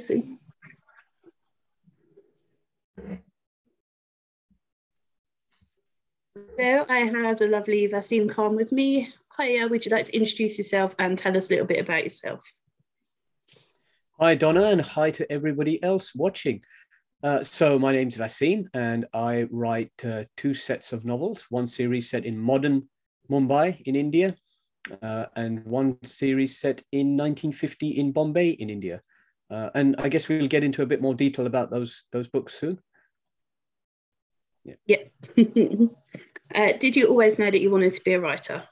See. So I have the lovely Vaseem Khan with me. Hiya, would you like to introduce yourself and tell us a little bit about yourself? Hi, Donna, and hi to everybody else watching. Uh, so my name's Vaseem, and I write uh, two sets of novels. One series set in modern Mumbai in India, uh, and one series set in 1950 in Bombay in India. Uh, and I guess we'll get into a bit more detail about those those books soon. Yeah. yeah. Uh, did you always know that you wanted to be a writer?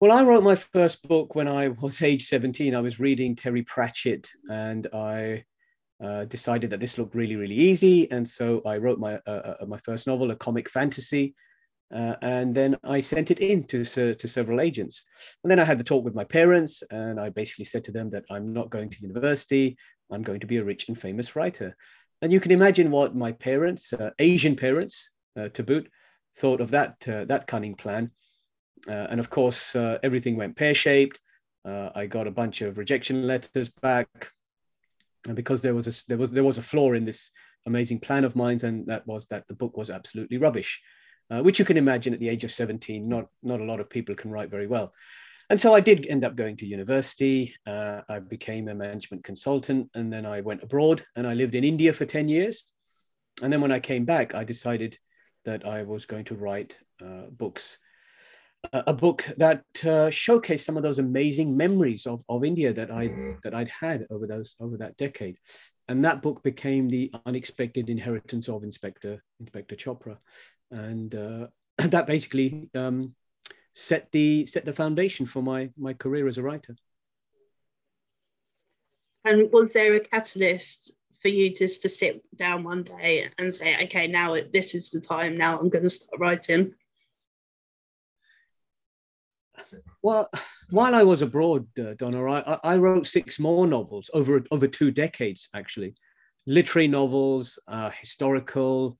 Well, I wrote my first book when I was age 17. I was reading Terry Pratchett and I uh, decided that this looked really, really easy. And so I wrote my, uh, uh my first novel, a comic fantasy. Uh, and then I sent it in to, to several agents. And then I had the talk with my parents. And I basically said to them that I'm not going to university. I'm going to be a rich and famous writer. And you can imagine what my parents, uh, Asian parents, uh, to boot, thought of that uh, that cunning plan. Uh, and of course, everything went pear shaped. I got a bunch of rejection letters back, and because there was a there was there was a flaw in this amazing plan of mine, and that was that the book was absolutely rubbish. Uh, which you can imagine at the age of 17, not, not a lot of people can write very well. And so I did end up going to university. Uh, I became a management consultant, and then I went abroad and I lived in India for 10 years. And then when I came back, I decided that I was going to write uh, books, uh, a book that uh, showcased some of those amazing memories of, of India that I that I'd had over those over that decade, and that book became the unexpected inheritance of Inspector Inspector Chopra, and uh, that basically um, set the set the foundation for my my career as a writer. And was there a catalyst for you just to sit down one day and say, okay, now this is the time. Now I'm going to start writing? Well, while I was abroad, uh, Donna, I, I wrote six more novels over over two decades, actually, literary novels, uh, historical,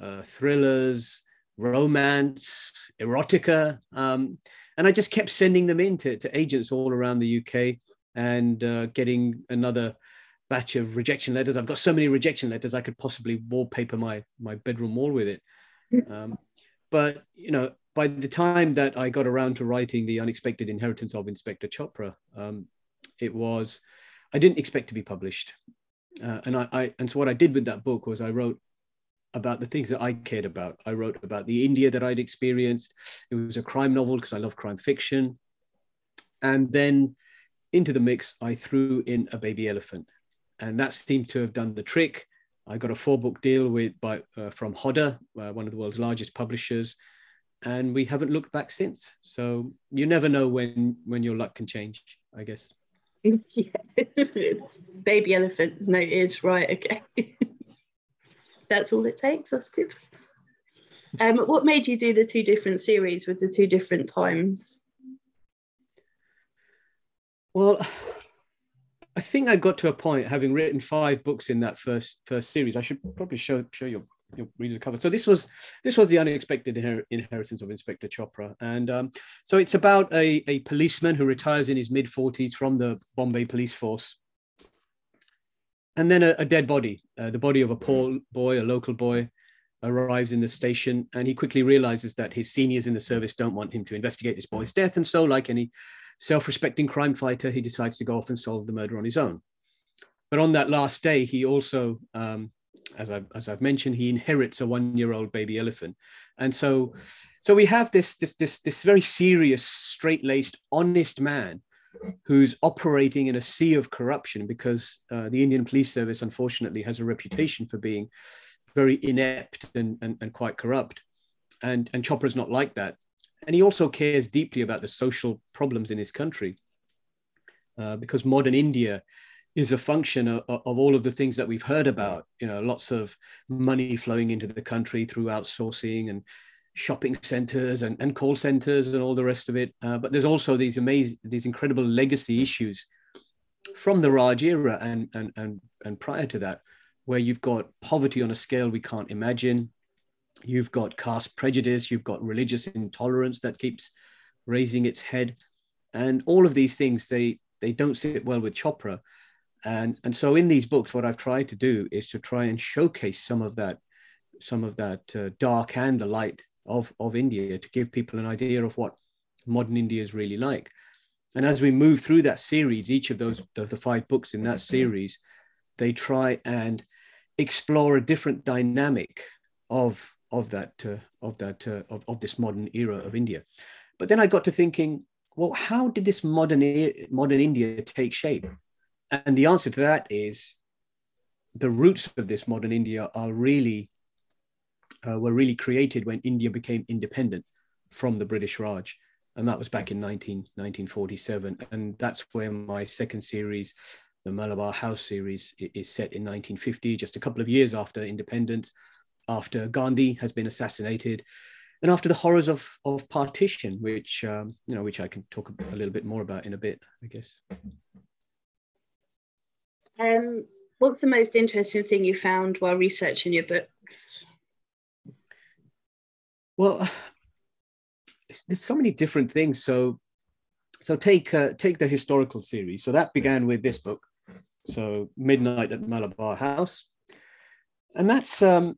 uh, thrillers, romance, erotica, um, and I just kept sending them in to, to agents all around the UK and uh, getting another batch of rejection letters. I've got so many rejection letters I could possibly wallpaper my my bedroom wall with it. Um, but you know, by the time that I got around to writing the unexpected inheritance of Inspector Chopra, um, it was I didn't expect to be published, uh, and I, I and so what I did with that book was I wrote about the things that I cared about. I wrote about the India that I'd experienced. It was a crime novel because I love crime fiction, and then into the mix I threw in a baby elephant and that seemed to have done the trick. I got a four book deal with by uh, from Hodder, uh, one of the world's largest publishers, and we haven't looked back since. So you never know when when your luck can change, I guess. Yeah. Baby elephant noted, right? Okay. That's all it takes. That's good. Um, what made you do the two different series with the two different times? Well, I think I got to a point having written five books in that first first series. I should probably show show your your reader the cover. So this was this was the unexpected inher- inheritance of Inspector Chopra, and um, so it's about a a policeman who retires in his mid forties from the Bombay police force, and then a, a dead body, uh, the body of a poor boy, a local boy, arrives in the station, and he quickly realizes that his seniors in the service don't want him to investigate this boy's death, and so like any self respecting crime fighter, he decides to go off and solve the murder on his own. But on that last day, he also, um, as, I, as I've mentioned, he inherits a one year old baby elephant. And so, so we have this, this, this, this very serious, straight laced, honest man who's operating in a sea of corruption because uh, the Indian police service, unfortunately, has a reputation for being very inept and, and, and quite corrupt. And, and Chopra's not like that and he also cares deeply about the social problems in his country uh, because modern India is a function of, of, all of the things that we've heard about. You know, lots of money flowing into the country through outsourcing and shopping centers and, and call centers and all the rest of it. Uh, but there's also these amazing, these incredible legacy issues from the Raj era and, and, and, and prior to that, where you've got poverty on a scale we can't imagine, You've got caste prejudice, you've got religious intolerance that keeps raising its head. And all of these things, they, they don't sit well with Chopra. And, and so in these books, what I've tried to do is to try and showcase some of that, some of that uh, dark and the light of, of India to give people an idea of what modern India is really like. And as we move through that series, each of those the, the five books in that series, they try and explore a different dynamic of of that uh, of that uh, of, of this modern era of India. But then I got to thinking, well, how did this modern modern India take shape? And the answer to that is the roots of this modern India are really uh, were really created when India became independent from the British Raj. And that was back in 19, 1947. And that's where my second series, the Malabar House series, is set in 1950, just a couple of years after independence, after Gandhi has been assassinated, and after the horrors of, of partition, which um, you know, which I can talk a little bit more about in a bit, I guess. Um, what's the most interesting thing you found while researching your books? Well, there's so many different things. So, so take uh, take the historical series. So that began with this book, so Midnight at Malabar House, and that's um,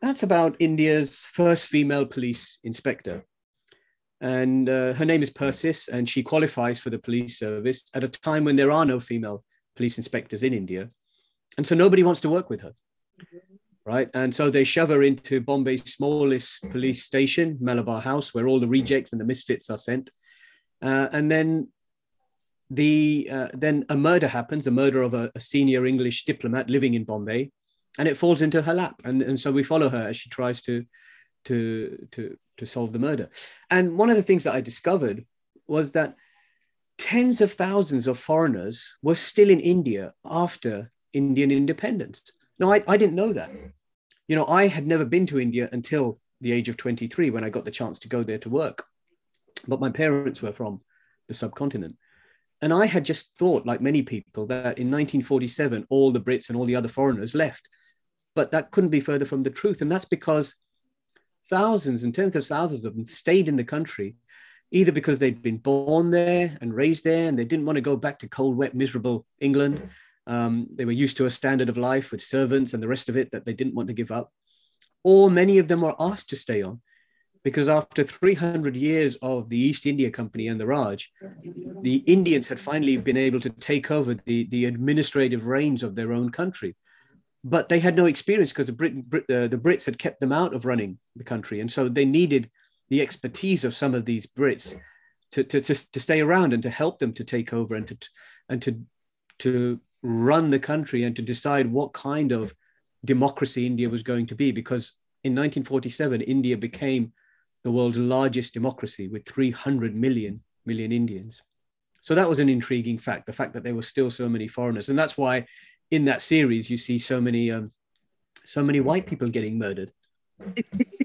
that's about India's first female police inspector. And uh, her name is Persis, and she qualifies for the police service at a time when there are no female police inspectors in India. And so nobody wants to work with her. Right. And so they shove her into Bombay's smallest police station, Malabar House, where all the rejects and the misfits are sent. Uh, and then the uh, then a murder happens, the murder of a, a, senior English diplomat living in Bombay, and it falls into her lap. And, and so we follow her as she tries to to to to solve the murder. And one of the things that I discovered was that tens of thousands of foreigners were still in India after Indian independence. No, I, I didn't know that. You know, I had never been to India until the age of 23 when I got the chance to go there to work. But my parents were from the subcontinent. And I had just thought, like many people, that in 1947, all the Brits and all the other foreigners left. But that couldn't be further from the truth. And that's because thousands and tens of thousands of them stayed in the country either because they'd been born there and raised there and they didn't want to go back to cold, wet, miserable England. Um, they were used to a standard of life with servants and the rest of it that they didn't want to give up. Or many of them were asked to stay on because after 300 years of the East India Company and the Raj, the Indians had finally been able to take over the, the administrative reins of their own country. But they had no experience because the, Brit, Brit, uh, the Brits had kept them out of running the country. And so they needed the expertise of some of these Brits to, to, to, to stay around and to help them to take over and to, and to, to run the country and to decide what kind of democracy India was going to be. Because in 1947, India became the world's largest democracy with 300 million million Indians. So that was an intriguing fact, the fact that there were still so many foreigners. And that's why in that series you see so many um, so many white people getting murdered.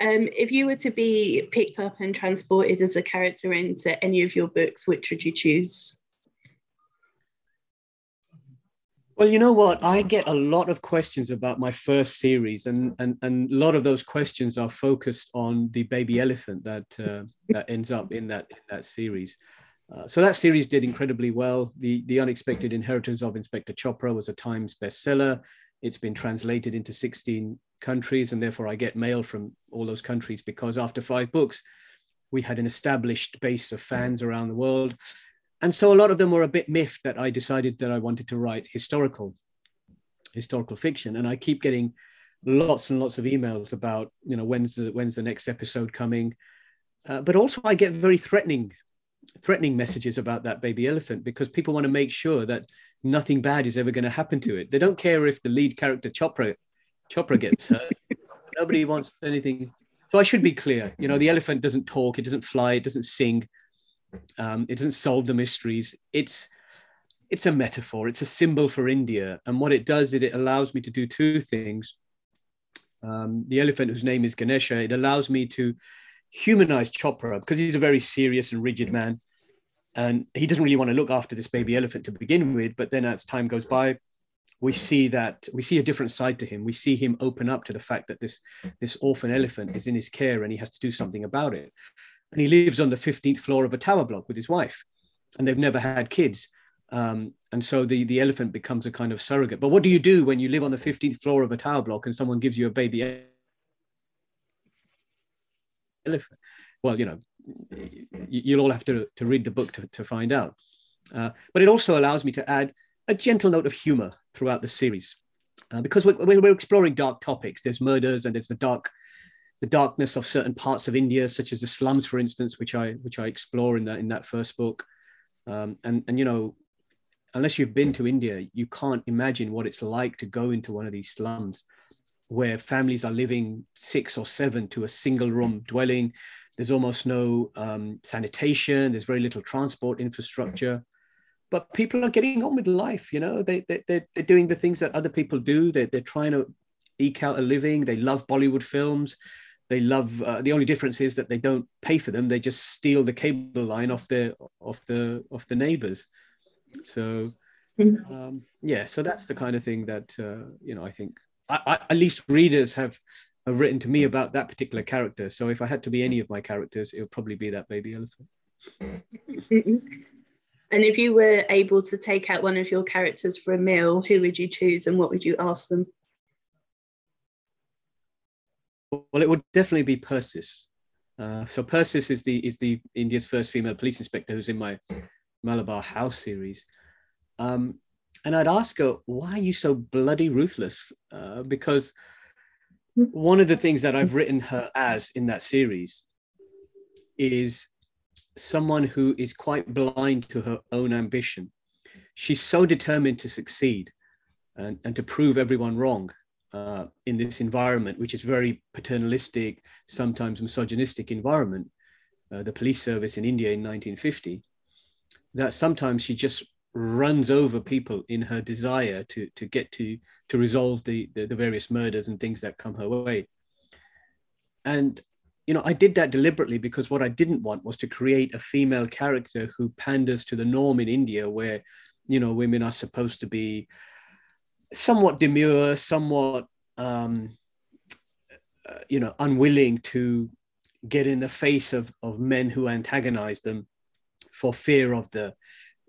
Um, if you were to be picked up and transported as a character into any of your books, which would you choose? Well, you know what? I get a lot of questions about my first series, and and, and a lot of those questions are focused on the baby elephant that uh, that ends up in that in that series. Uh, so that series did incredibly well. The The Unexpected Inheritance of Inspector Chopra was a Times bestseller. It's been translated into 16 countries, and therefore I get mail from all those countries because after five books, we had an established base of fans around the world. And so a lot of them were a bit miffed that I decided that I wanted to write historical, historical fiction. And I keep getting lots and lots of emails about, you know, when's the when's the next episode coming. Uh, but also I get very threatening threatening messages about that baby elephant because people want to make sure that nothing bad is ever going to happen to it. They don't care if the lead character Chopra Chopra gets hurt. Nobody wants anything. So I should be clear. You know, the elephant doesn't talk, it doesn't fly, it doesn't sing, um, it doesn't solve the mysteries. It's it's a metaphor. It's a symbol for India, and what it does is it allows me to do two things. Um, the elephant, whose name is Ganesha, it allows me to humanize Chopra because he's a very serious and rigid man, and he doesn't really want to look after this baby elephant to begin with. But then, as time goes by, we see that we see a different side to him. We see him open up to the fact that this this orphan elephant is in his care and he has to do something about it. And he lives on the 15th floor of a tower block with his wife. and they've never had kids. Um, and so the, the elephant becomes a kind of surrogate. But what do you do when you live on the 15th floor of a tower block and someone gives you a baby elephant? Well, you know, you'll all have to, to read the book to, to find out. Uh, but it also allows me to add a gentle note of humor throughout the series. Uh, because we're, we're exploring dark topics. There's murders and there's the dark, the darkness of certain parts of India, such as the slums, for instance, which I which I explore in that in that first book. Um, and and you know, unless you've been to India, you can't imagine what it's like to go into one of these slums where families are living six or seven to a single room dwelling. There's almost no um, sanitation. There's very little transport infrastructure but people are getting on with life you know? They, they they're, they're doing the things that other people do. They're, they're trying to eke out a living. They love bollywood films. They love uh, the only difference is that they don't pay for them. They just steal the cable line off the off the off the neighbors. So mm-hmm. um, yeah so that's the kind of thing that uh, you know i think I, I, at least readers have have written to me about that particular character. So if i had to be any of my characters it would probably be that baby elephant And if you were able to take out one of your characters for a meal, who would you choose and what would you ask them? Well, it would definitely be Persis. Uh, so Persis is the is the India's first female police inspector who's in my Malabar House series. Um, and I'd ask her, why are you so bloody ruthless? Uh, because one of the things that I've written her as in that series is someone who is quite blind to her own ambition. She's so determined to succeed and, and to prove everyone wrong uh, in this environment, which is very paternalistic, sometimes misogynistic environment, uh, the police service in India in 1950, that sometimes she just runs over people in her desire to, to get to, to resolve the, the, the various murders and things that come her way. And you know, I did that deliberately because what I didn't want was to create a female character who panders to the norm in India, where, you know, women are supposed to be somewhat demure, somewhat, um, uh, you know, unwilling to get in the face of, of men who antagonize them for fear of the,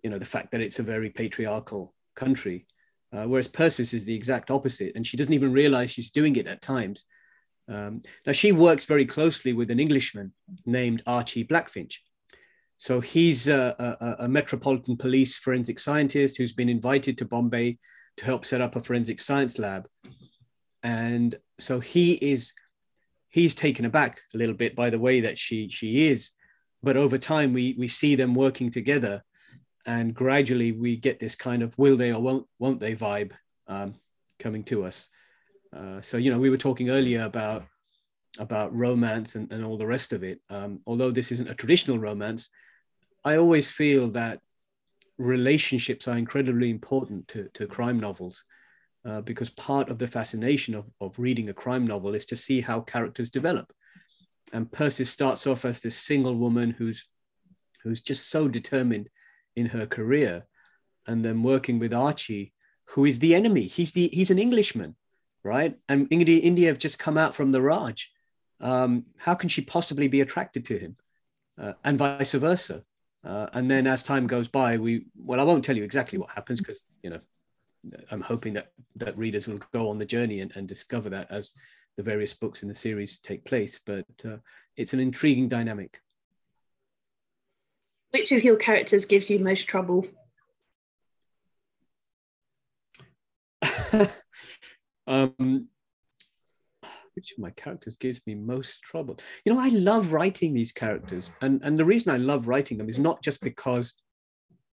you know, the fact that it's a very patriarchal country. Uh, whereas Persis is the exact opposite, and she doesn't even realize she's doing it at times um, now, she works very closely with an Englishman named Archie Blackfinch. So he's a, a, a, metropolitan police forensic scientist who's been invited to Bombay to help set up a forensic science lab. And so he is he's taken aback a little bit by the way that she she is. But over time we we see them working together and gradually we get this kind of will they or won't won't they vibe um, coming to us. Uh, so you know, we were talking earlier about about romance and, and all the rest of it. Um, although this isn't a traditional romance, I always feel that relationships are incredibly important to, to crime novels uh, because part of the fascination of, of reading a crime novel is to see how characters develop. And Persis starts off as this single woman who's who's just so determined in her career, and then working with Archie, who is the enemy. He's the he's an Englishman right? And India, India have just come out from the Raj. Um, how can she possibly be attracted to him? Uh, and vice versa. Uh, and then as time goes by, we well, I won't tell you exactly what happens because you know I'm hoping that that readers will go on the journey and, and discover that as the various books in the series take place. But uh, it's an intriguing dynamic. Which of your characters gives you most trouble? Um, which of my characters gives me most trouble? You know, I love writing these characters, and and the reason I love writing them is not just because,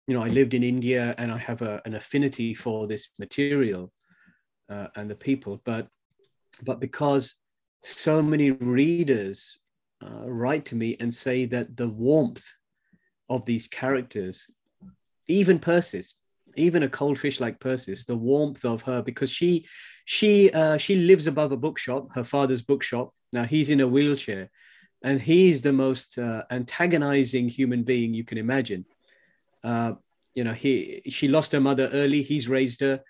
you know, I lived in India and I have a, an affinity for this material uh, and the people, but but because so many readers uh, write to me and say that the warmth of these characters, even Persis, even a cold fish like Persis, the warmth of her, because she she uh, she lives above a bookshop, her father's bookshop. Now he's in a wheelchair, and he's the most uh, antagonizing human being you can imagine. Uh, you know, he she lost her mother early. He's raised her,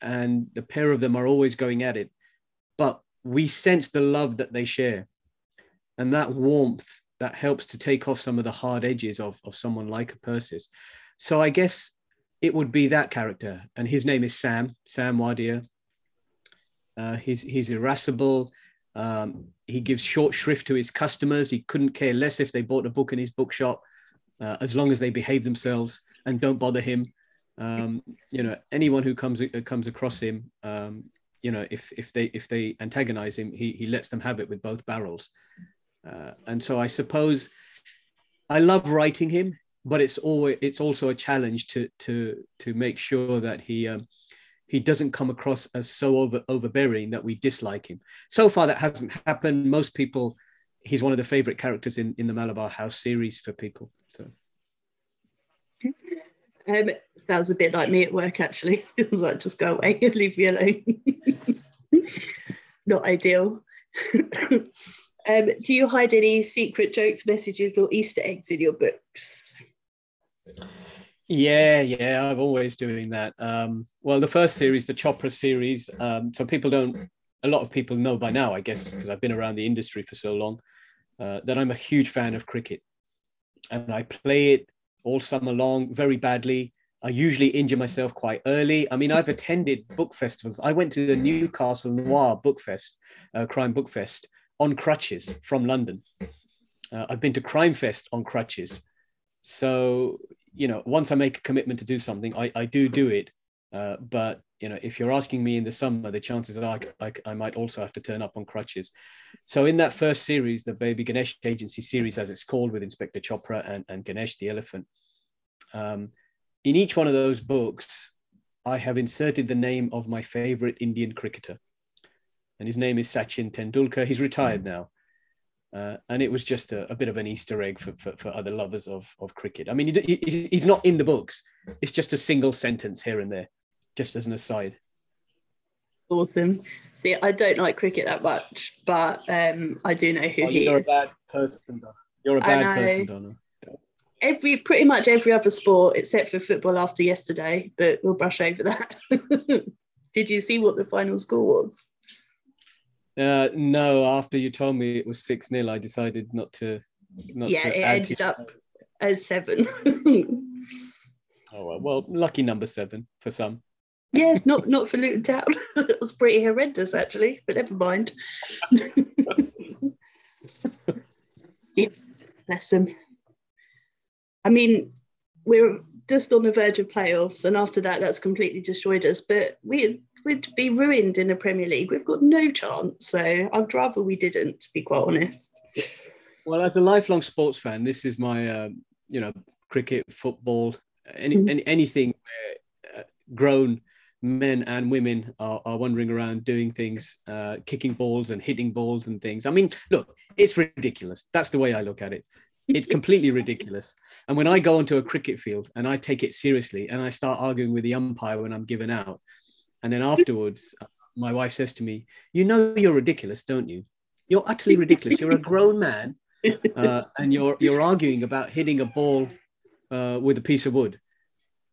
and the pair of them are always going at it. But we sense the love that they share, and that warmth that helps to take off some of the hard edges of, of someone like a Persis. So I guess it would be that character, and his name is Sam, Sam Wadia. Uh, he's he's irascible. Um, he gives short shrift to his customers. He couldn't care less if they bought a book in his bookshop, uh, as long as they behave themselves and don't bother him. Um, you know, anyone who comes uh, comes across him, um, you know, if if they if they antagonize him, he he lets them have it with both barrels. Uh, and so I suppose I love writing him but it's always it's also a challenge to to to make sure that he um, he doesn't come across as so over overbearing that we dislike him. So far, that hasn't happened. Most people, he's one of the favorite characters in in the Malabar House series for people. So. Um, sounds a bit like me at work, actually. It was like, just go away and leave me alone. Not ideal. um, do you hide any secret jokes, messages, or Easter eggs in your books? Yeah, yeah, I'm always doing that. Um, well, the first series, the Chopra series, um, so people don't, a lot of people know by now, I guess, because I've been around the industry for so long, uh, that I'm a huge fan of cricket. And I play it all summer long very badly. I usually injure myself quite early. I mean, I've attended book festivals. I went to the Newcastle Noir Book Fest, uh, Crime Book Fest, on crutches from London. Uh, I've been to Crime Fest on crutches. So you know, once I make a commitment to do something, I, I do do it. Uh, but you know, if you're asking me in the summer, the chances are I, I, might also have to turn up on crutches. So in that first series, the Baby Ganesh Agency series, as it's called, with Inspector Chopra and, and Ganesh the elephant, um, in each one of those books, I have inserted the name of my favorite Indian cricketer, and his name is Sachin Tendulkar. He's retired now, uh, and it was just a, a, bit of an Easter egg for, for, for, other lovers of, of cricket. I mean, he, he's not in the books. It's just a single sentence here and there, just as an aside. Awesome. See, I don't like cricket that much, but um, I do know who oh, he you're is. a bad person, Donna. You're a bad person, Donna. Every pretty much every other sport except for football after yesterday, but we'll brush over that. Did you see what the final score was? Uh, no, after you told me it was 6 0, I decided not to. Not yeah, to it ended to... up as seven. oh, well, well, lucky number seven for some. Yeah, not not for Luton Town. it was pretty horrendous actually, but never mind. yeah, bless them. I mean, we're just on the verge of playoffs, and after that, that's completely destroyed us. But we we'd be ruined in the Premier League. We've got no chance. So I'd rather we didn't, to be quite honest. Well, as a lifelong sports fan, this is my, uh, you know, cricket, football, any, mm-hmm. any anything where uh, grown men and women are, are wandering around doing things, uh, kicking balls and hitting balls and things. I mean, look, it's ridiculous. That's the way I look at it. It's completely ridiculous. And when I go onto a cricket field and I take it seriously and I start arguing with the umpire when I'm given out, and then afterwards, my wife says to me, You know, you're ridiculous, don't you? You're utterly ridiculous. You're a grown man uh, and you're, you're arguing about hitting a ball uh, with a piece of wood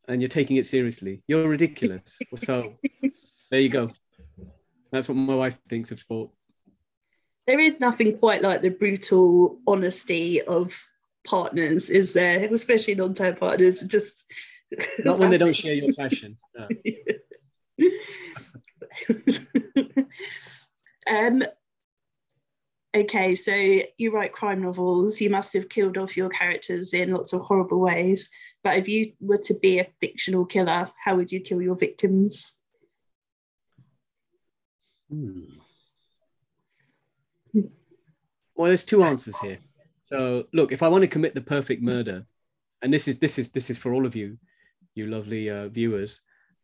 and you're taking it seriously. You're ridiculous. So there you go. That's what my wife thinks of sport. There is nothing quite like the brutal honesty of partners, is there? Especially non-term partners. Just not when they don't share your passion. No. um, okay, so you write crime novels. You must have killed off your characters in lots of horrible ways. But if you were to be a fictional killer, how would you kill your victims? Hmm. Well, there's two answers here. So, look, if I want to commit the perfect murder, and this is this is this is for all of you, you lovely uh, viewers,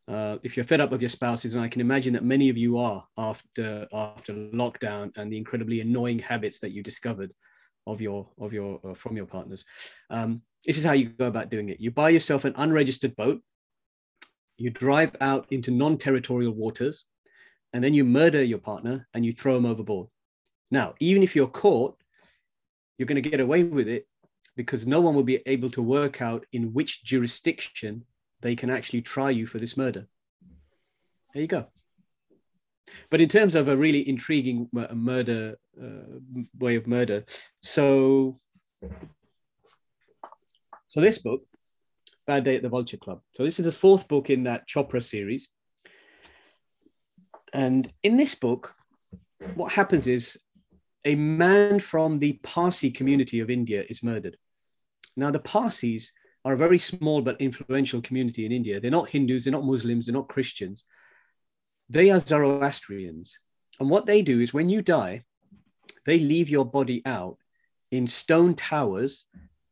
uh, if you're fed up with your spouses, and I can imagine that many of you are after after lockdown and the incredibly annoying habits that you discovered of your of your uh, from your partners, um, this is how you go about doing it. You buy yourself an unregistered boat, you drive out into non-territorial waters, and then you murder your partner and you throw him overboard. Now, even if you're caught, you're going to get away with it because no one will be able to work out in which jurisdiction they can actually try you for this murder. There you go. But in terms of a really intriguing murder uh, way of murder, so So this book, Bad Day at the Vulture Club. So this is the fourth book in that Chopra series. And in this book, what happens is a man from the Parsi community of India is murdered. Now, the Parsis are a very small but influential community in India. They're not Hindus, they're not Muslims, they're not Christians. They are Zoroastrians. And what they do is when you die, they leave your body out in stone towers,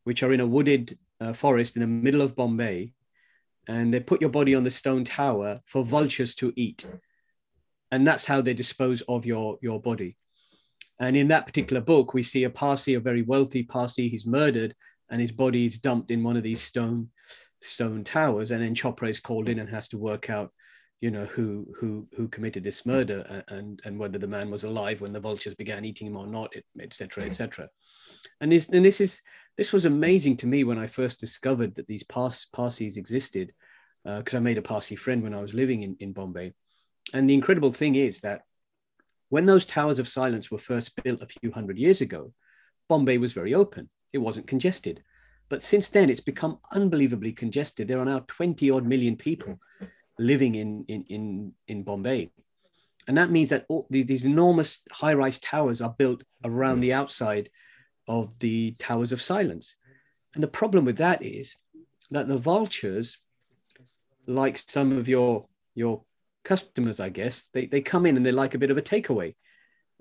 which are in a wooded uh, forest in the middle of Bombay. And they put your body on the stone tower for vultures to eat. And that's how they dispose of your, your body. And in that particular book, we see a Parsi, a very wealthy Parsi, he's murdered and his body is dumped in one of these stone stone towers. And then Chopra is called in and has to work out, you know, who who who committed this murder and and whether the man was alive when the vultures began eating him or not, etc. etc. And this and this is this was amazing to me when I first discovered that these Pars, Parsis existed, because uh, I made a Parsi friend when I was living in, in Bombay. And the incredible thing is that when those towers of silence were first built a few hundred years ago, Bombay was very open. It wasn't congested. But since then, it's become unbelievably congested. There are now 20 odd million people living in, in, in, in Bombay. And that means that all these, these enormous high rise towers are built around the outside of the towers of silence. And the problem with that is that the vultures, like some of your, your customers, I guess, they, they come in and they like a bit of a takeaway.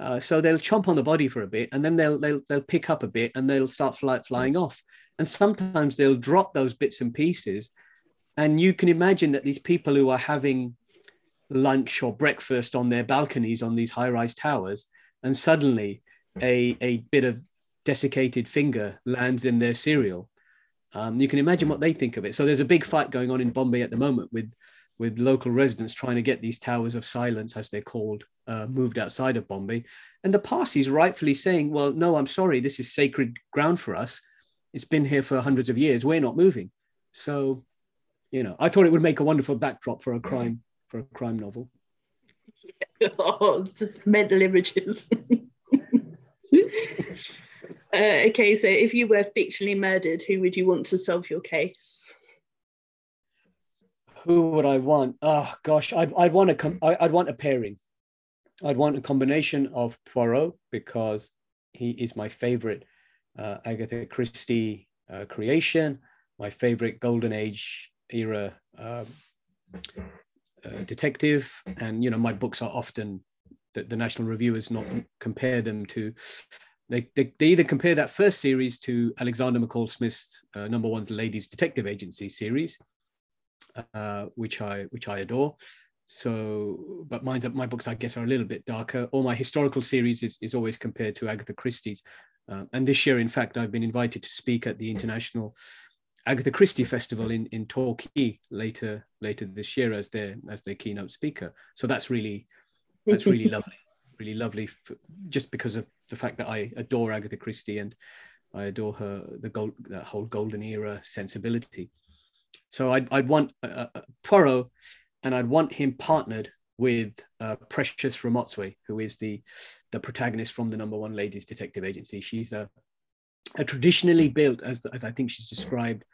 Uh, so they'll chomp on the body for a bit and then they'll, they'll, they'll pick up a bit and they'll start fly, flying off. And sometimes they'll drop those bits and pieces. And you can imagine that these people who are having lunch or breakfast on their balconies on these high rise towers, and suddenly a, a bit of desiccated finger lands in their cereal. Um, you can imagine what they think of it. So there's a big fight going on in Bombay at the moment with with local residents trying to get these towers of silence, as they're called, uh, moved outside of Bombay. And the Parsis rightfully saying, well, no, I'm sorry, this is sacred ground for us. It's been here for hundreds of years. We're not moving. So, you know, I thought it would make a wonderful backdrop for a crime for a crime novel. oh, mental images. uh, okay, so if you were fictionally murdered, who would you want to solve your case? Who would I want? Oh gosh, I'd, I'd want a com- I'd want a pairing. I'd want a combination of Poirot because he is my favorite uh, Agatha Christie uh, creation, my favorite Golden Age era um, uh, detective, and you know my books are often that the National Reviewers not compare them to. They, they, they, either compare that first series to Alexander McCall Smith's uh, number one ladies detective agency series, uh, which I which I adore. So, but mine's my books, I guess, are a little bit darker. All my historical series is, is always compared to Agatha Christie's. Uh, and this year, in fact, I've been invited to speak at the International Agatha Christie Festival in, in Torquay later later this year as their as their keynote speaker. So that's really that's really lovely, really lovely, for, just because of the fact that I adore Agatha Christie and I adore her the gold that whole golden era sensibility. So I'd, I'd want uh, uh, Poirot, and I'd want him partnered with uh, Precious Ramotswe, who is the the protagonist from the number one ladies detective agency. She's a a traditionally built, as as I think she's described,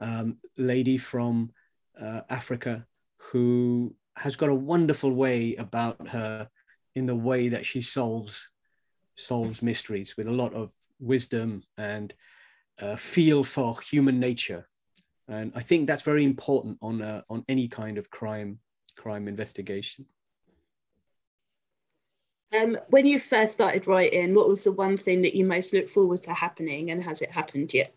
um, lady from uh, Africa who has got a wonderful way about her in the way that she solves solves mysteries with a lot of wisdom and uh, feel for human nature and I think that's very important on uh, on any kind of crime crime investigation. Um, when you first started writing, what was the one thing that you most look forward to happening, and has it happened yet?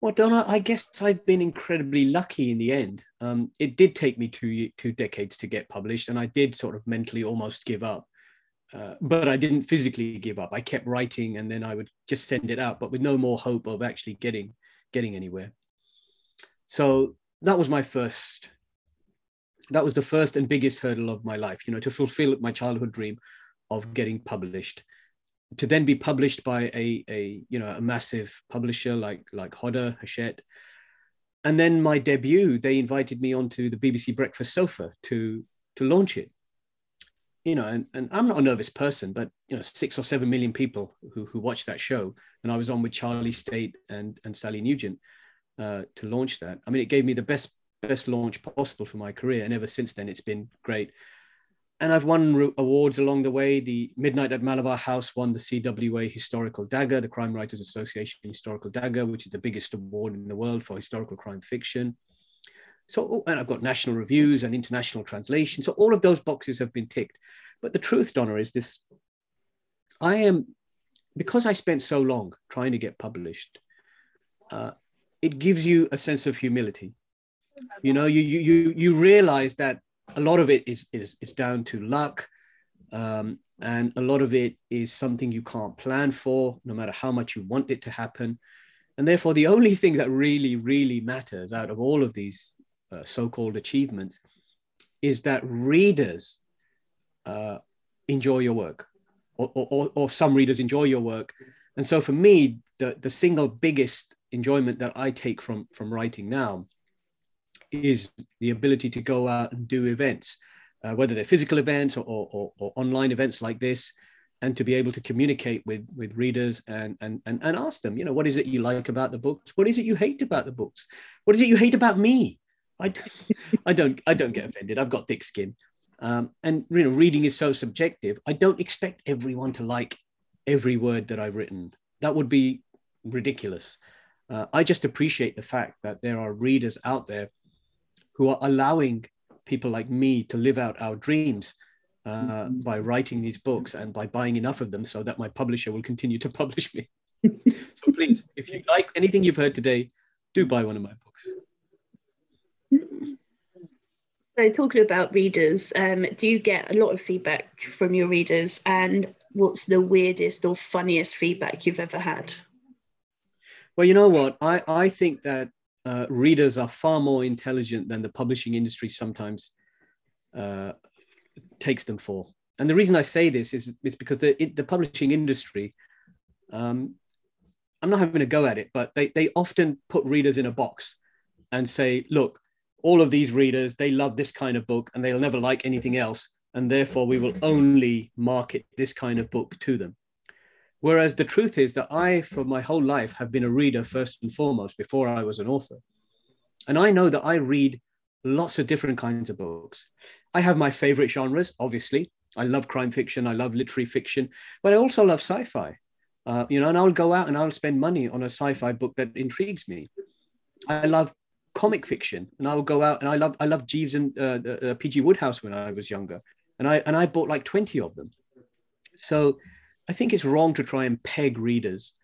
Well, Donna, I guess I've been incredibly lucky in the end. Um, it did take me two two decades to get published, and I did sort of mentally almost give up. Uh, but I didn't physically give up. I kept writing, and then I would just send it out, but with no more hope of actually getting getting anywhere. So that was my first. That was the first and biggest hurdle of my life. You know, to fulfill my childhood dream of getting published, to then be published by a a you know a massive publisher like like Hodder Hachette, and then my debut. They invited me onto the BBC Breakfast Sofa to to launch it you know, and, and I'm not a nervous person, but you know, six or seven million people who, who watched that show, and I was on with Charlie Stayt and and Sally Nugent uh, to launch that. I mean, it gave me the best best launch possible for my career, and ever since then, it's been great. And I've won awards along the way. The Midnight at Malabar House won the CWA Historical Dagger, the Crime Writers Association Historical Dagger, which is the biggest award in the world for historical crime fiction. So, oh, and I've got national reviews and international translation. So all of those boxes have been ticked. But the truth, Donna, is this: I am because I spent so long trying to get published. Uh, it gives you a sense of humility. You know, you you you you realize that a lot of it is is is down to luck, um, and a lot of it is something you can't plan for, no matter how much you want it to happen. And therefore, the only thing that really, really matters out of all of these uh, so-called achievements is that readers uh, enjoy your work or, or, or, some readers enjoy your work. And so for me the, the single biggest enjoyment that i take from from writing now is the ability to go out and do events uh, whether they're physical events or, or, or, online events like this and to be able to communicate with with readers and, and and and ask them you know what is it you like about the books? What is it you hate about the books? What is it you hate about me I, I don't I don't get offended. I've got thick skin, um, and you know reading is so subjective. I don't expect everyone to like every word that I've written. That would be ridiculous. Uh, I just appreciate the fact that there are readers out there who are allowing people like me to live out our dreams uh, mm-hmm. by writing these books and by buying enough of them so that my publisher will continue to publish me. so please, if you like anything you've heard today, do buy one of my books. So, talking about readers, um, do you get a lot of feedback from your readers? And what's the weirdest or funniest feedback you've ever had? Well, you know what? I, I think that uh, readers are far more intelligent than the publishing industry sometimes uh, takes them for. And the reason I say this is, is because the, it, the publishing industry, um, I'm not having a go at it, but they, they often put readers in a box and say, look, all of these readers, they love this kind of book and they'll never like anything else. And therefore, we will only market this kind of book to them. Whereas the truth is that I, for my whole life, have been a reader first and foremost before I was an author. And I know that I read lots of different kinds of books. I have my favorite genres, obviously. I love crime fiction, I love literary fiction, but I also love sci fi. Uh, you know, and I'll go out and I'll spend money on a sci fi book that intrigues me. I love comic fiction, and I would go out and I love I love Jeeves and uh, uh, P.G. Wodehouse when I was younger, and I and I bought like twenty of them. So I think it's wrong to try and peg readers,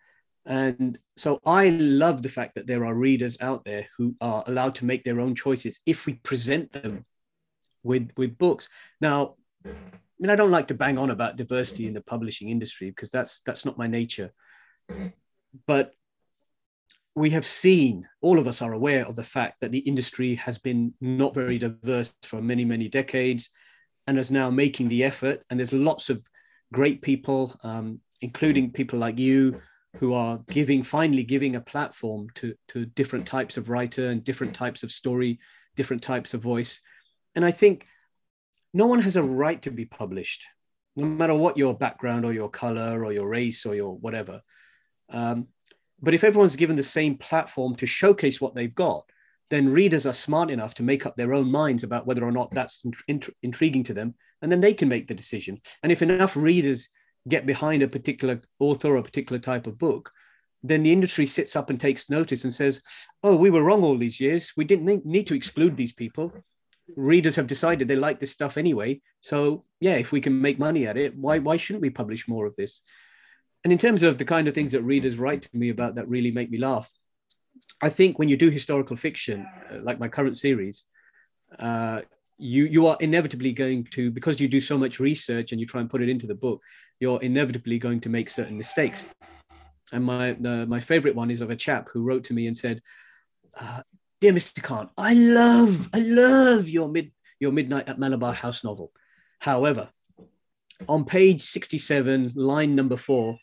and so I love the fact that there are readers out there who are allowed to make their own choices if we present them with with books. Now, I mean, I don't like to bang on about diversity in the publishing industry because that's that's not my nature, but we have seen, all of us are aware of the fact that the industry has been not very diverse for many, many decades and is now making the effort. And there's lots of great people, um, including people like you, who are giving, finally giving a platform to, to different types of writer and different types of story, different types of voice. And I think no one has a right to be published, no matter what your background or your color or your race or your whatever. Um, but if everyone's given the same platform to showcase what they've got, then readers are smart enough to make up their own minds about whether or not that's int- intriguing to them, and then they can make the decision. And if enough readers get behind a particular author or a particular type of book, then the industry sits up and takes notice and says, "Oh, we were wrong all these years. We didn't need to exclude these people. Readers have decided they like this stuff anyway. So yeah, if we can make money at it, why why shouldn't we publish more of this?" And in terms of the kind of things that readers write to me about that really make me laugh, I think when you do historical fiction, uh, like my current series, uh, you you are inevitably going to because you do so much research and you try and put it into the book, you're inevitably going to make certain mistakes. And my the, my favorite one is of a chap who wrote to me and said, uh, "Dear Mr. Khan, I love I love your mid your Midnight at Malabar House novel. However, on page 67, line number four,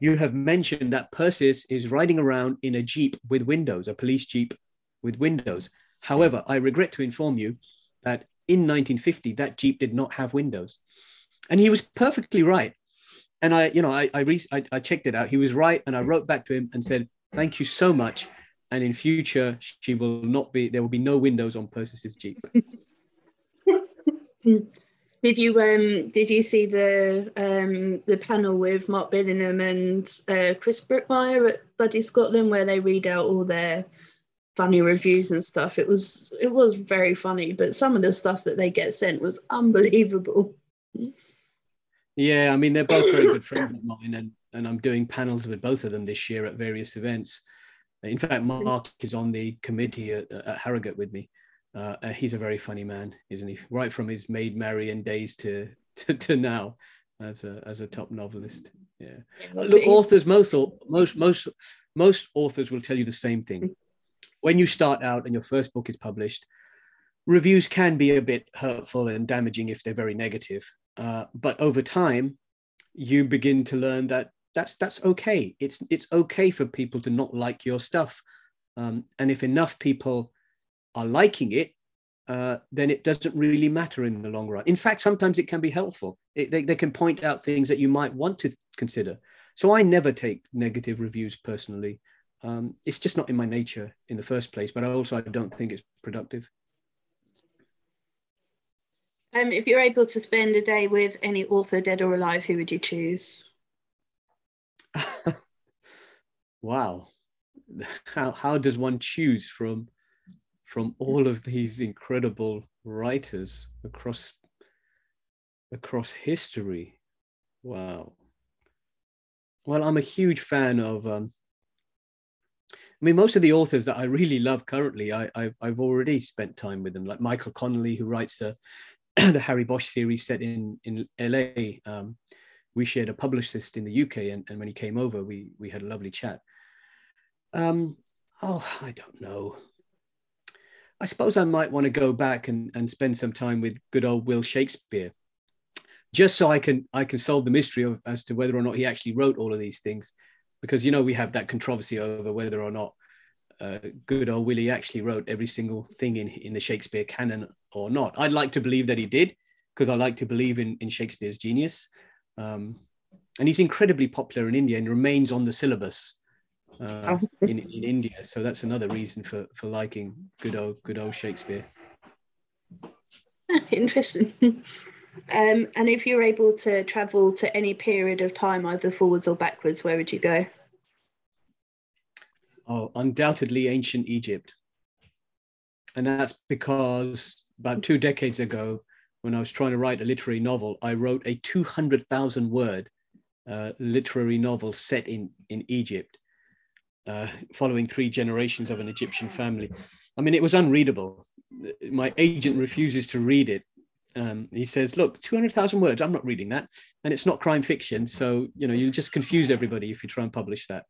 you have mentioned that Persis is riding around in a Jeep with windows, a police Jeep with windows. However, I regret to inform you that in 1950, that Jeep did not have windows. and he was perfectly right. And I, you know, I I, re- I I checked it out. He was right, and I wrote back to him and said, "Thank you so much." And in future, she will not be. There will be no windows on Persis's Jeep. Did you um did you see the um the panel with Mark Billingham and uh, Chris Brookmyre at Bloody Scotland where they read out all their funny reviews and stuff? It was it was very funny, but some of the stuff that they get sent was unbelievable. Yeah, I mean they're both very good friends of mine, and and I'm doing panels with both of them this year at various events. In fact, Mark is on the committee at, at Harrogate with me. Uh, uh, he's a very funny man, isn't he? Right from his Maid Marian days to, to, to now as a as a top novelist. Yeah. Look, authors most most most most authors will tell you the same thing. When you start out and your first book is published, reviews can be a bit hurtful and damaging if they're very negative. Uh, but over time, you begin to learn that that's that's okay. It's it's okay for people to not like your stuff, um, and if enough people are liking it, uh, then it doesn't really matter in the long run. In fact, sometimes it can be helpful. It, they, they can point out things that you might want to consider. So I never take negative reviews personally. Um, it's just not in my nature in the first place, but I also I don't think it's productive. Um, if you're able to spend a day with any author, dead or alive, who would you choose? wow. How, how does one choose from from all of these incredible writers across across history. Wow. Well, I'm a huge fan of. Um, I mean, most of the authors that I really love currently, I, have I've already spent time with them, like Michael Connelly, who writes the the Harry Bosch series set in in LA. Um, we shared a publicist in the UK, and, and when he came over, we we had a lovely chat. Um, oh, I don't know. I suppose I might want to go back and, and spend some time with good old Will Shakespeare, just so I can I can solve the mystery of as to whether or not he actually wrote all of these things, because you know we have that controversy over whether or not uh, good old Willie actually wrote every single thing in in the Shakespeare canon or not. I'd like to believe that he did, because I like to believe in in Shakespeare's genius, um, and he's incredibly popular in India and remains on the syllabus uh, oh. in, in India. So that's another reason for, for liking good old good old Shakespeare. Interesting. um, and if you're able to travel to any period of time, either forwards or backwards, where would you go? Oh, undoubtedly ancient Egypt. And that's because about two decades ago, when I was trying to write a literary novel, I wrote a 200,000 word uh, literary novel set in, in Egypt uh, following three generations of an Egyptian family. I mean, it was unreadable. My agent refuses to read it. Um, he says, "Look, two hundred thousand words. I'm not reading that, and it's not crime fiction. So you know, you'll just confuse everybody if you try and publish that."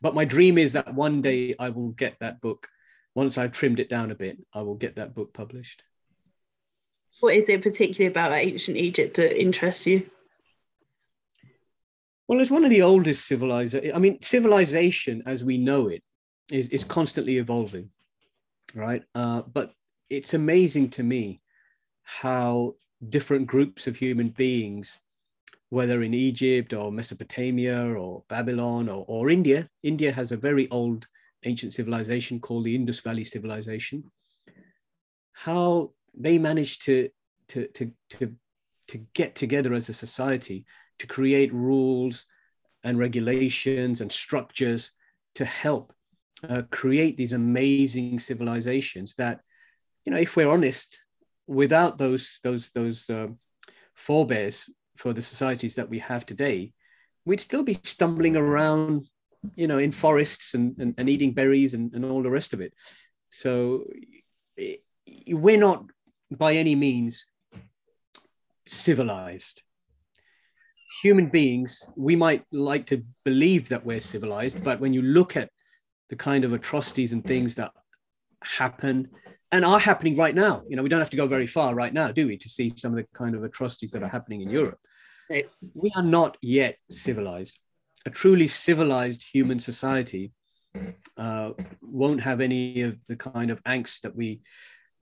But my dream is that one day I will get that book. Once I've trimmed it down a bit, I will get that book published. What is it particularly about ancient Egypt that interests you? Well, it's one of the oldest civilizations. I mean, civilization as we know it is, is constantly evolving, right? Uh, but it's amazing to me how different groups of human beings, whether in Egypt or Mesopotamia or Babylon or, or India, India has a very old ancient civilization called the Indus Valley Civilization, how they managed to, to, to, to, to get together as a society to create rules and regulations and structures to help uh, create these amazing civilizations that, you know, if we're honest, without those those those um, forebears for the societies that we have today, we'd still be stumbling around, you know, in forests and, and, and eating berries and, and all the rest of it. So we're not by any means civilized human beings, we might like to believe that we're civilized, but when you look at the kind of atrocities and things that happen and are happening right now, you know, we don't have to go very far right now, do we, to see some of the kind of atrocities that are happening in Europe. We are not yet civilized. A truly civilized human society uh, won't have any of the kind of angst that we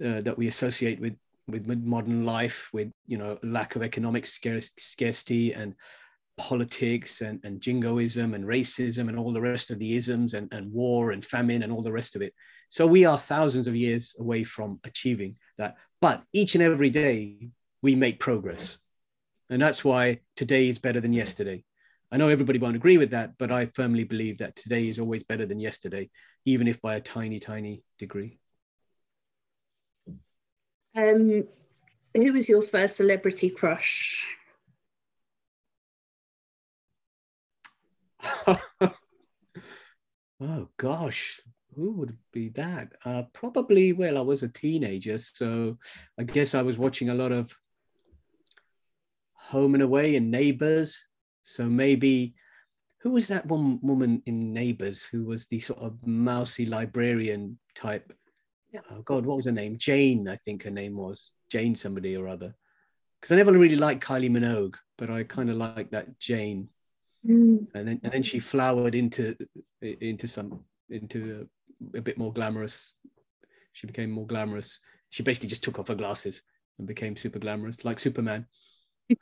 uh, that we associate with with modern life, with you know lack of economic scarcity and politics and, and jingoism and racism and all the rest of the isms and, and war and famine and all the rest of it. So we are thousands of years away from achieving that. But each and every day we make progress. And that's why today is better than yesterday. I know everybody won't agree with that, but I firmly believe that today is always better than yesterday, even if by a tiny, tiny degree. Um, who was your first celebrity crush? oh gosh, who would be that? Uh, probably, well, I was a teenager, so I guess I was watching a lot of Home and Away and Neighbours. So maybe, who was that one woman in Neighbours who was the sort of mousy librarian type? Yeah. Oh God, what was her name? Jane, I think her name was Jane, somebody or other. Because I never really liked Kylie Minogue, but I kind of like that Jane. Mm. And then and then she flowered into into some into a, a bit more glamorous. She became more glamorous. She basically just took off her glasses and became super glamorous, like Superman.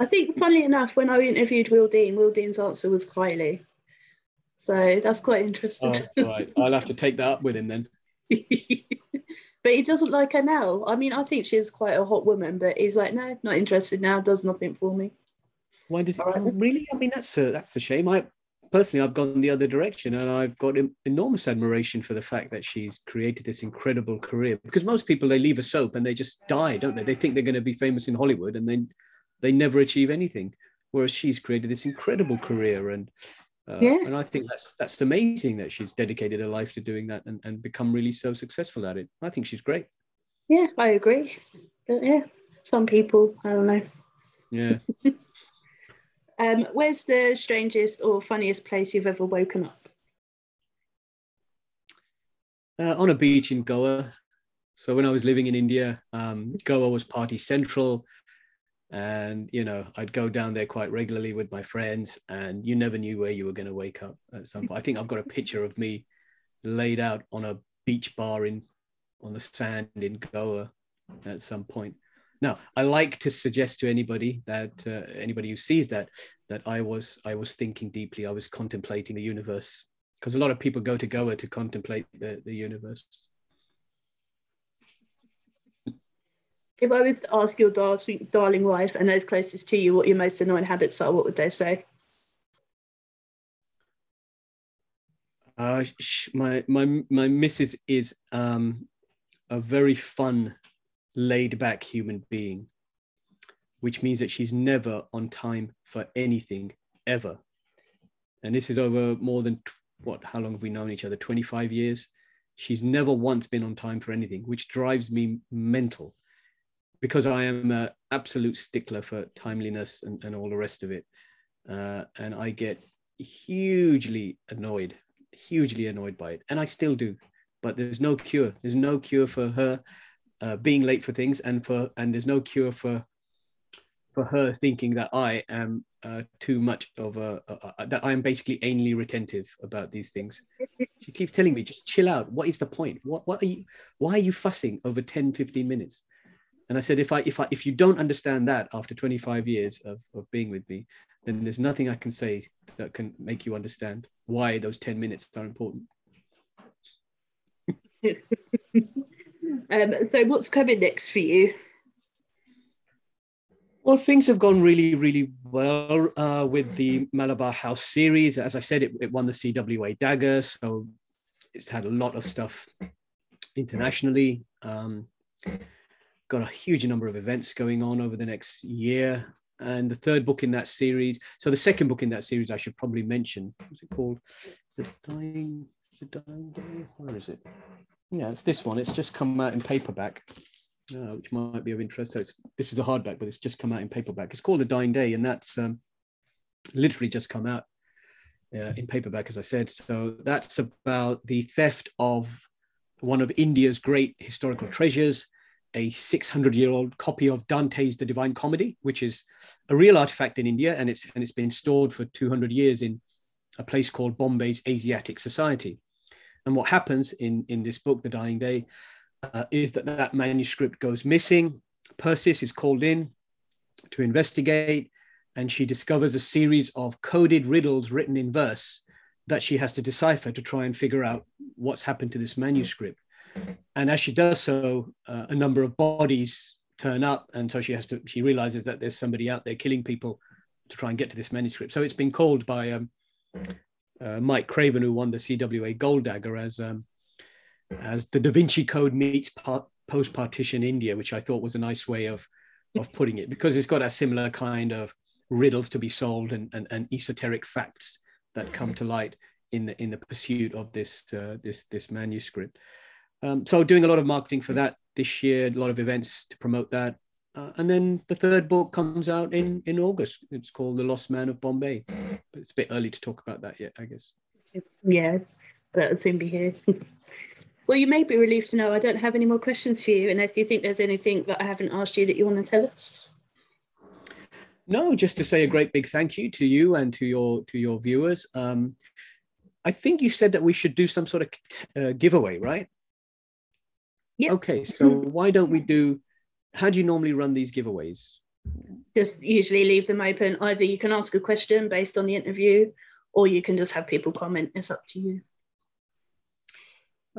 I think, funnily enough, when I interviewed Will Dean, Will Dean's answer was Kylie. So that's quite interesting. Oh, right. I'll have to take that up with him then. but he doesn't like her now. I mean, I think she's quite a hot woman, but he's like, no, not interested now. Does nothing for me. Why does it? Oh, really? I mean, that's a that's a shame. I personally, I've gone the other direction, and I've got enormous admiration for the fact that she's created this incredible career. Because most people they leave a soap and they just die, don't they? They think they're going to be famous in Hollywood, and then they never achieve anything. Whereas she's created this incredible career, and uh, yeah. and I think that's that's amazing that she's dedicated her life to doing that and, and become really so successful at it. I think she's great. Yeah, I agree. But yeah, some people, I don't know. Yeah. Um, where's the strangest or funniest place you've ever woken up? Uh, on a beach in Goa. So when I was living in India, um, Goa was party central, and you know I'd go down there quite regularly with my friends, and you never knew where you were going to wake up at some point. I think I've got a picture of me laid out on a beach bar in on the sand in Goa at some point. Now, I like to suggest to anybody that uh, anybody who sees that that I was I was thinking deeply. I was contemplating the universe because a lot of people go to Goa to contemplate the, the universe. If I was to ask your darling, darling wife and those closest to you what your most annoying habits are, what would they say? Uh, my my my missus is um, a very fun laid back human being, which means that she's never on time for anything ever. And this is over more than what, how long have we known each other? 25 years. She's never once been on time for anything, which drives me mental because I am an absolute stickler for timeliness and, and all the rest of it. Uh, and I get hugely annoyed, hugely annoyed by it. And I still do. But there's no cure. There's no cure for her uh, being late for things and for and there's no cure for for her thinking that I am uh, too much of a, a, a, that I am basically anally retentive about these things. She keeps telling me, just chill out. What is the point? What what are you why are you fussing over 10, 15 minutes? And I said, if I if I if you don't understand that after 25 years of, of being with me, then there's nothing I can say that can make you understand why those 10 minutes are important. Um, so what's coming next for you? Well, things have gone really, really well uh, with the Malabar House series. As I said, it, it, won the CWA Dagger, so it's had a lot of stuff internationally. Um, got a huge number of events going on over the next year. And the third book in that series, so the second book in that series, I should probably mention. What's it called? The Dying, the Dying Day. Where is it? Yeah, it's this one. It's just come out in paperback, uh, which might be of interest. So this is a hardback, but it's just come out in paperback. It's called The Dying Day, and that's um, literally just come out uh, in paperback, as I said. So that's about the theft of one of India's great historical treasures, a 600 year old copy of Dante's The Divine Comedy, which is a real artifact in India, and it's and it's been stored for 200 years in a place called Bombay's Asiatic Society. And what happens in, in this book, The Dying Day, uh, is that that manuscript goes missing. Persis is called in to investigate, and she discovers a series of coded riddles written in verse that she has to decipher to try and figure out what's happened to this manuscript. And as she does so, uh, a number of bodies turn up, and so she has to. She realizes that there's somebody out there killing people to try and get to this manuscript. So it's been called by um, uh, Mike Craven, who won the CWA Gold Dagger, as um, as the Da Vinci Code meets post partition India, which I thought was a nice way of of putting it because it's got a similar kind of riddles to be solved and, and, and esoteric facts that come to light in the in the pursuit of this uh, this this manuscript. Um, so doing a lot of marketing for that this year, a lot of events to promote that. Uh, and then the third book comes out in in August. It's called The Lost Man of Bombay, but it's a bit early to talk about that yet, I guess. Yeah, that'll soon be here. well, you may be relieved to know I don't have any more questions for you, and if you think there's anything that I haven't asked you that you want to tell us. No, just to say a great big thank you to you and to your to your viewers. Um, I think you said that we should do some sort of uh, giveaway, right? Okay, so why don't we do? How do you normally run these giveaways? Just usually leave them open. Either you can ask a question based on the interview, or you can just have people comment. It's up to you.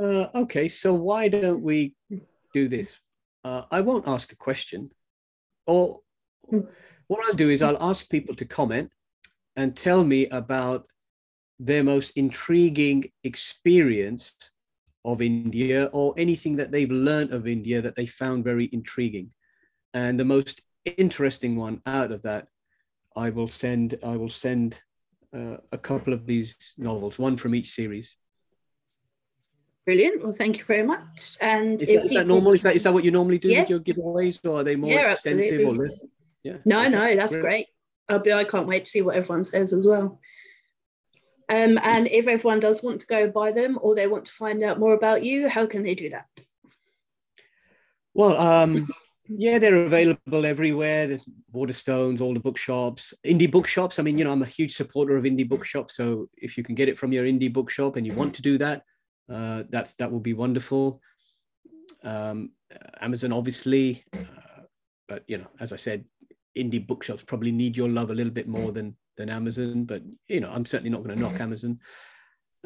Uh, okay, so why don't we do this? Uh, I won't ask a question, or what I'll do is I'll ask people to comment and tell me about their most intriguing experience of India or anything that they've learned of India that they found very intriguing. And the most interesting one out of that, I will send. I will send uh, a couple of these novels, one from each series. Brilliant. Well, thank you very much. And is that, is that normal? Is that is that what you normally do yeah. with your giveaways, or are they more yeah, extensive absolutely. or less? Yeah. No, okay. no, that's great. great. I'll be. I can't wait to see what everyone says as well. Um, and if everyone does want to go buy them or they want to find out more about you, how can they do that? Well, um, yeah, they're available everywhere. The Waterstones, all the bookshops, indie bookshops. I mean, you know, I'm a huge supporter of indie bookshops. So if you can get it from your indie bookshop and you want to do that, uh, that's that will be wonderful. Um, Amazon, obviously, uh, but you know, as I said, indie bookshops probably need your love a little bit more than than Amazon, but you know, I'm certainly not going to knock Amazon.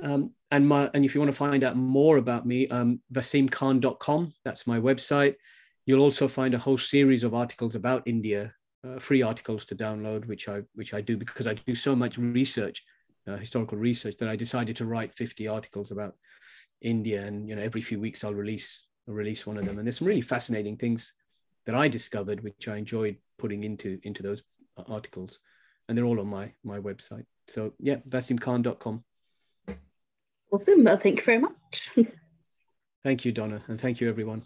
Um, and my and if you want to find out more about me, um, vaseemkhan.com. That's my website. You'll also find a whole series of articles about India, uh, free articles to download, which I which I do because I do so much research, uh, historical research, that I decided to write 50 articles about India. And you know, every few weeks I'll release release one of them. And there's some really fascinating things that I discovered, which I enjoyed putting into into those articles and they're all on my my website. So yeah, vaseemkhan.com. Awesome. Well, thank you very much. thank you, Donna, and thank you, everyone.